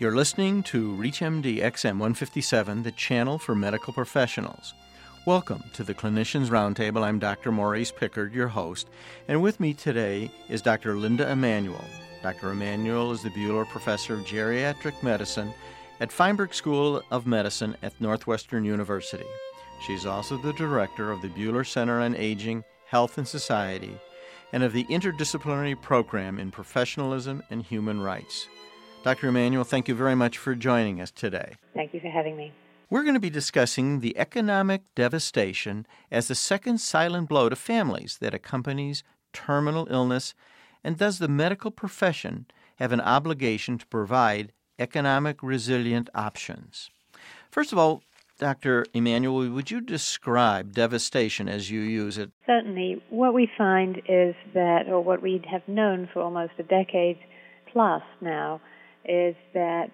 You're listening to ReachMD XM 157, the channel for medical professionals. Welcome to the Clinicians Roundtable. I'm Dr. Maurice Pickard, your host, and with me today is Dr. Linda Emanuel. Dr. Emanuel is the Buehler Professor of Geriatric Medicine at Feinberg School of Medicine at Northwestern University. She's also the director of the Buehler Center on Aging, Health and Society, and of the Interdisciplinary Program in Professionalism and Human Rights. Dr. Emanuel, thank you very much for joining us today. Thank you for having me. We're going to be discussing the economic devastation as the second silent blow to families that accompanies terminal illness, and does the medical profession have an obligation to provide economic resilient options? First of all, Dr. Emanuel, would you describe devastation as you use it? Certainly. What we find is that, or what we have known for almost a decade plus now, is that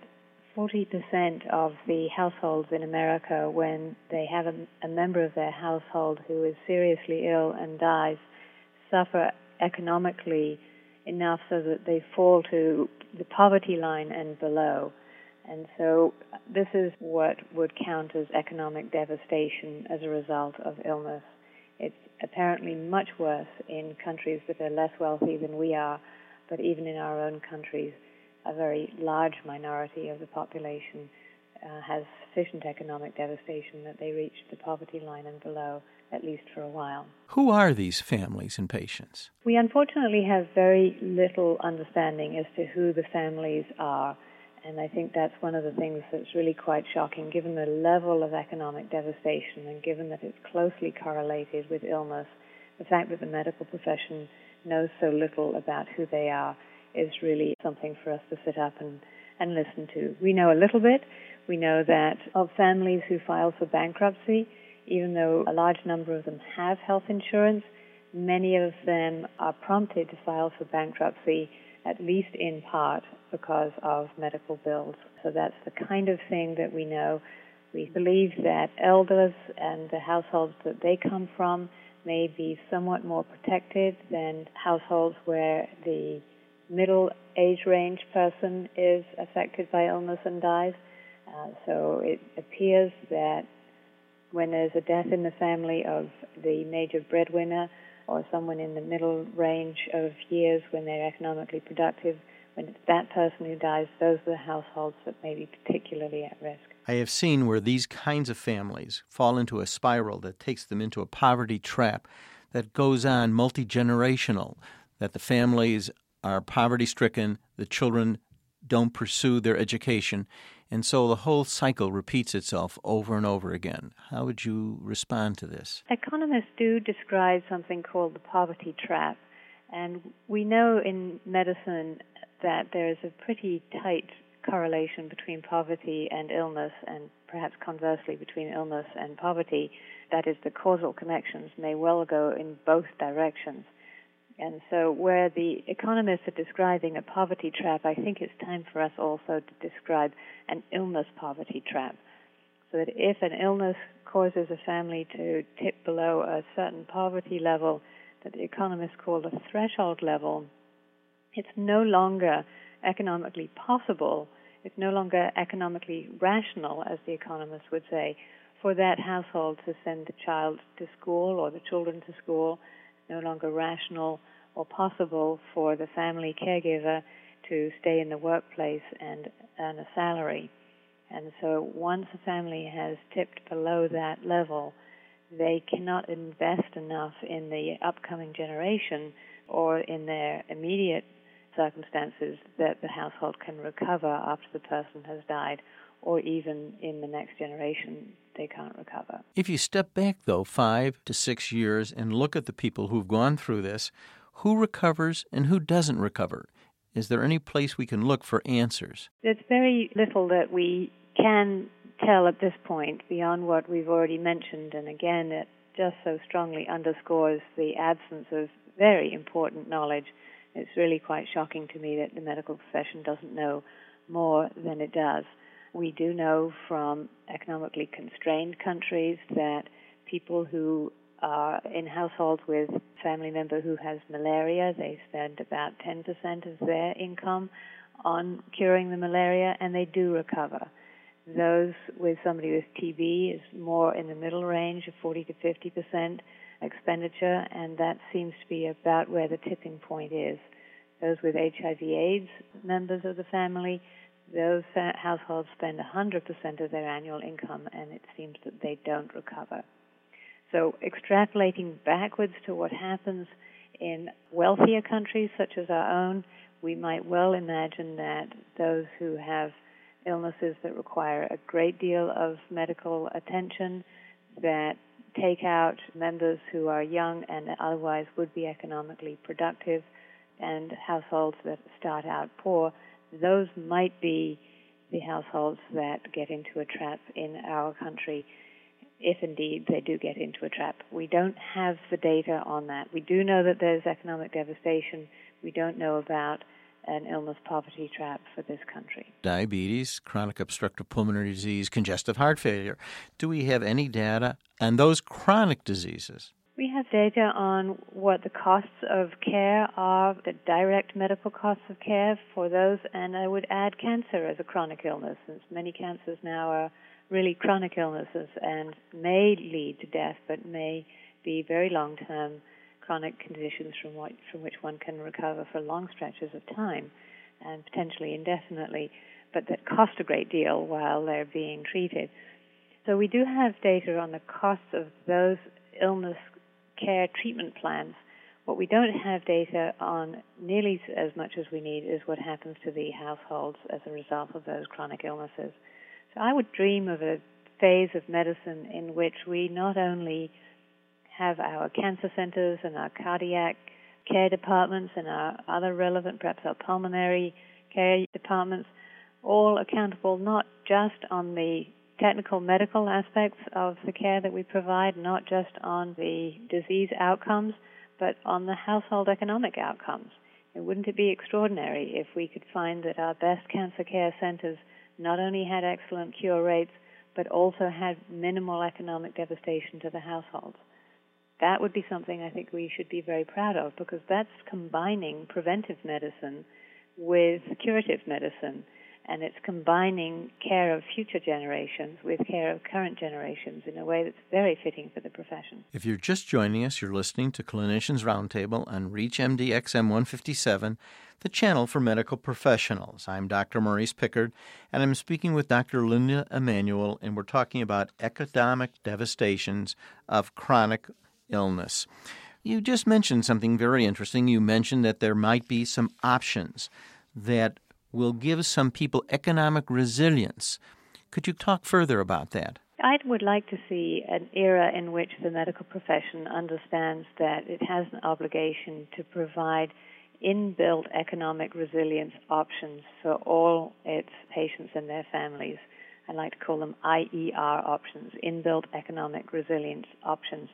40% of the households in America, when they have a, a, member of their household who is seriously ill and dies, suffer economically enough so that they fall to the poverty line and below. And so this is what would count as economic devastation as a result of illness. It's apparently much worse in countries that are less wealthy than we are, but even in our own countries, a very large minority of the population uh, has sufficient economic devastation that they reach the poverty line and below, at least for a while. Who are these families and patients? We unfortunately have very little understanding as to who the families are. And I think that's one of the things that's really quite shocking, given the level of economic devastation and given that it's closely correlated with illness. The fact that the medical profession knows so little about who they are is really something for us to sit up and, and listen to. We know a little bit. We know that of families who file for bankruptcy, even though a large number of them have health insurance, many of them are prompted to file for bankruptcy at least in part because of medical bills. So that's the kind of thing that we know. We believe that elders and the households that they come from may be somewhat more protected than households where the middle age range person is affected by illness and dies. Uh, so it appears that when there's a death in the family of the major breadwinner, or someone in the middle range of years when they're economically productive, when it's that person who dies, those are the households that may be particularly at risk. I have seen where these kinds of families fall into a spiral that takes them into a poverty trap that goes on multi generational, that the families are poverty stricken, the children don't pursue their education, and so the whole cycle repeats itself over and over again. How would you respond to this? Economists do describe something called the poverty trap. And we know in medicine that there is a pretty tight correlation between poverty and illness, and perhaps conversely between illness and poverty. That is, the causal connections may well go in both directions. And so, where the economists are describing a poverty trap, I think it's time for us also to describe an illness poverty trap. So that if an illness causes a family to tip below a certain poverty level that the economists call the threshold level, it's no longer economically possible, it's no longer economically rational, as the economists would say, for that household to send the child to school or the children to school no longer rational or possible for the family caregiver to stay in the workplace and earn a salary. And so once a family has tipped below that level, they cannot invest enough in the upcoming generation or in their immediate circumstances that the household can recover after the person has died or even in the next generation they can't recover. If you step back, though, five to six years and look at the people who've gone through this, who recovers and who doesn't recover? Is there any place we can look for answers? There's very little that we can tell at this point beyond what we've already mentioned, and again, it just so strongly underscores the absence of very important knowledge. It's really quite shocking to me that the medical profession doesn't know more than it does. We do know from economically constrained countries that people who are in households with a family member who has malaria, they spend about 10% of their income on curing the malaria, and they do recover. Those with somebody with TB is more in the middle range of 40 to 50 percent expenditure, and that seems to be about where the tipping point is. Those with HIV/AIDS members of the family, those households spend 100% of their annual income, and it seems that they don't recover. So, extrapolating backwards to what happens in wealthier countries such as our own, we might well imagine that those who have illnesses that require a great deal of medical attention, that take out members who are young and otherwise would be economically productive, and households that start out poor, those might be the households that get into a trap in our country, if indeed they do get into a trap. We don't have the data on that. We do know that there's economic devastation. We don't know about an illness poverty trap for this country. Diabetes, chronic obstructive pulmonary disease, congestive heart failure. Do we have any data on those chronic diseases? We have data on what the costs of care are, the direct medical costs of care for those, and I would add cancer as a chronic illness, since many cancers now are really chronic illnesses and may lead to death, but may be very long term chronic conditions from, what, from which one can recover for long stretches of time and potentially indefinitely, but that cost a great deal while they're being treated. So we do have data on the costs of those illness care treatment plans. What we don't have data on nearly as much as we need is what happens to the households as a result of those chronic illnesses. So I would dream of a phase of medicine in which we not only have our cancer centers and our cardiac care departments and our other relevant, perhaps our pulmonary care departments, all accountable not just on the technical medical aspects of the care that we provide, not just on the disease outcomes, but on the household economic outcomes. And wouldn't it be extraordinary if we could find that our best cancer care centers not only had excellent cure rates, but also had minimal economic devastation to the households? that would be something I think we should be very proud of because that's combining preventive medicine with curative medicine and it's combining care of future generations with care of current generations in a way that's very fitting for the profession. If you're just joining us, you're listening to Clinicians Roundtable on ReachMD XM 157, the channel for medical professionals. I'm Dr. Maurice Pickard, and I'm speaking with Dr. Linda Emanuel, and we're talking about economic devastations of chronic illness. You just mentioned something very interesting. You mentioned that there might be some options that will give some people economic resilience. Could you talk further about that? I would like to see an era in which the medical profession understands that it has an obligation to provide inbuilt economic resilience options for all its patients and their families. I like to call them IER options, inbuilt economic resilience options.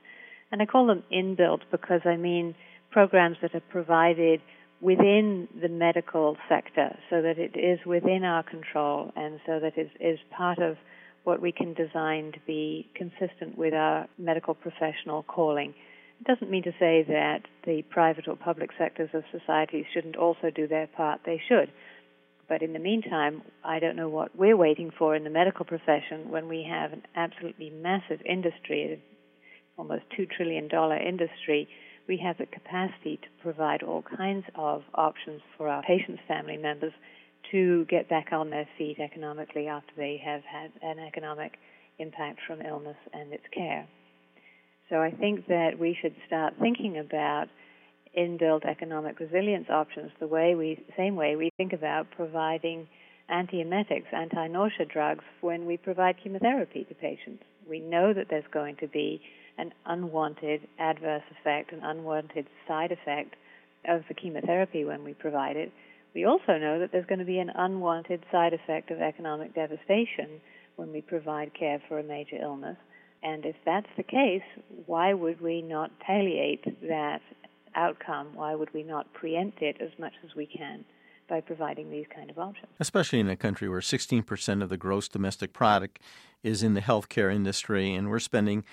And I call them inbuilt because I mean programs that are provided within the medical sector so that it is within our control and so that it is part of what we can design to be consistent with our medical professional calling. It doesn't mean to say that the private or public sectors of society shouldn't also do their part. They should. But in the meantime, I don't know what we're waiting for in the medical profession when we have an absolutely massive industry, almost $2 trillion industry, we have the capacity to provide all kinds of options for our patients' family members to get back on their feet economically after they have had an economic impact from illness and its care. So I think that we should start thinking about inbuilt economic resilience options the way we same way we think about providing antiemetics, anti-nausea drugs when we provide chemotherapy to patients. We know that there's going to be an unwanted adverse effect, an unwanted side effect of the chemotherapy when we provide it. We also know that there's going to be an unwanted side effect of economic devastation when we provide care for a major illness. And if that's the case, why would we not palliate that outcome? Why would we not preempt it as much as we can by providing these kind of options? Especially in a country where 16% of the gross domestic product is in the healthcare industry, and we're spending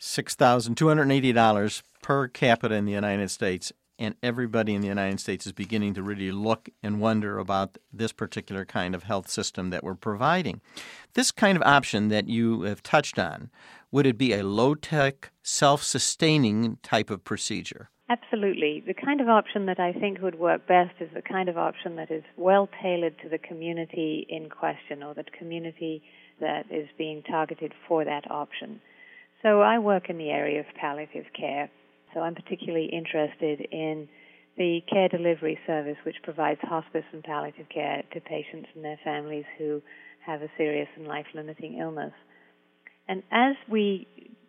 $6,280 per capita in the United States and everybody in the United States is beginning to really look and wonder about this particular kind of health system that we're providing. This kind of option that you have touched on, would it be a low tech, self sustaining type of procedure? Absolutely. The kind of option that I think would work best is the kind of option that is well tailored to the community in question or the community that is being targeted for that option. So I work in the area of palliative care. So I'm particularly interested in the care delivery service which provides hospice and palliative care to patients and their families who have a serious and life limiting illness. And as we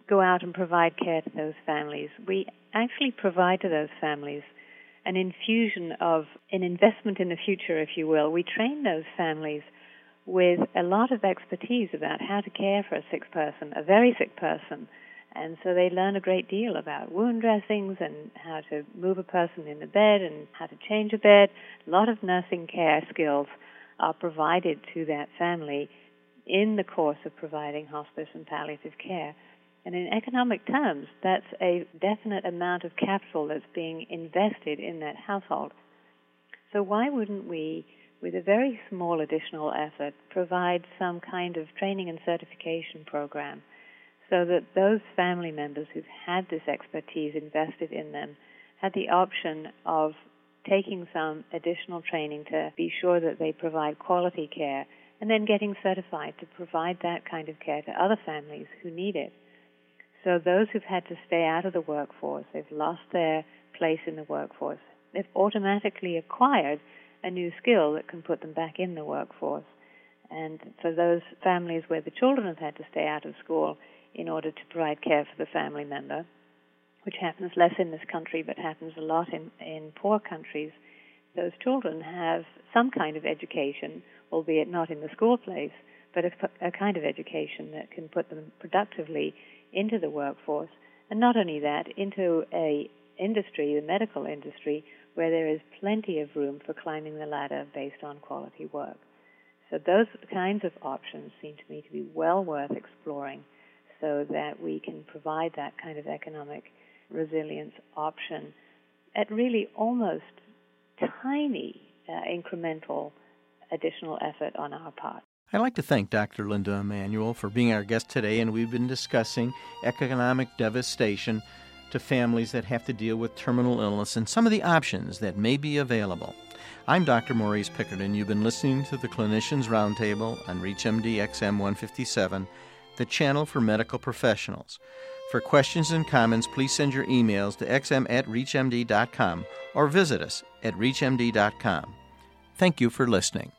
go out and provide care to those families, we actually provide to those families an infusion of an investment in the future, if you will. We train those families with a lot of expertise about how to care for a sick person, a very sick person. And so they learn a great deal about wound dressings and how to move a person in the bed and how to change a bed. A lot of nursing care skills are provided to that family in the course of providing hospice and palliative care. And in economic terms, that's a definite amount of capital that's being invested in that household. So why wouldn't we, with a very small additional effort, provide some kind of training and certification program so that those family members who've had this expertise invested in them had the option of taking some additional training to be sure that they provide quality care and then getting certified to provide that kind of care to other families who need it. So those who've had to stay out of the workforce, they've lost their place in the workforce, they've automatically acquired a new skill that can put them back in the workforce. And for those families where the children have had to stay out of school in order to provide care for the family member, which happens less in this country but happens a lot in, in poor countries, those children have some kind of education, albeit not in the school place, but a, a kind of education that can put them productively into the workforce, and not only that, into a industry, the medical industry, where there is plenty of room for climbing the ladder based on quality work. So those kinds of options seem to me to be well worth exploring so that we can provide that kind of economic resilience option at really almost tiny uh, incremental additional effort on our part. I'd like to thank Dr. Linda Emanuel for being our guest today, and we've been discussing economic devastation to families that have to deal with terminal illness and some of the options that may be available. I'm Dr. Maurice Pickard, and you've been listening to the Clinicians Roundtable on ReachMD XM 157, the channel for medical professionals. For questions and comments, please send your emails to xm at reachmd.com or visit us at reachmd.com. Thank you for listening.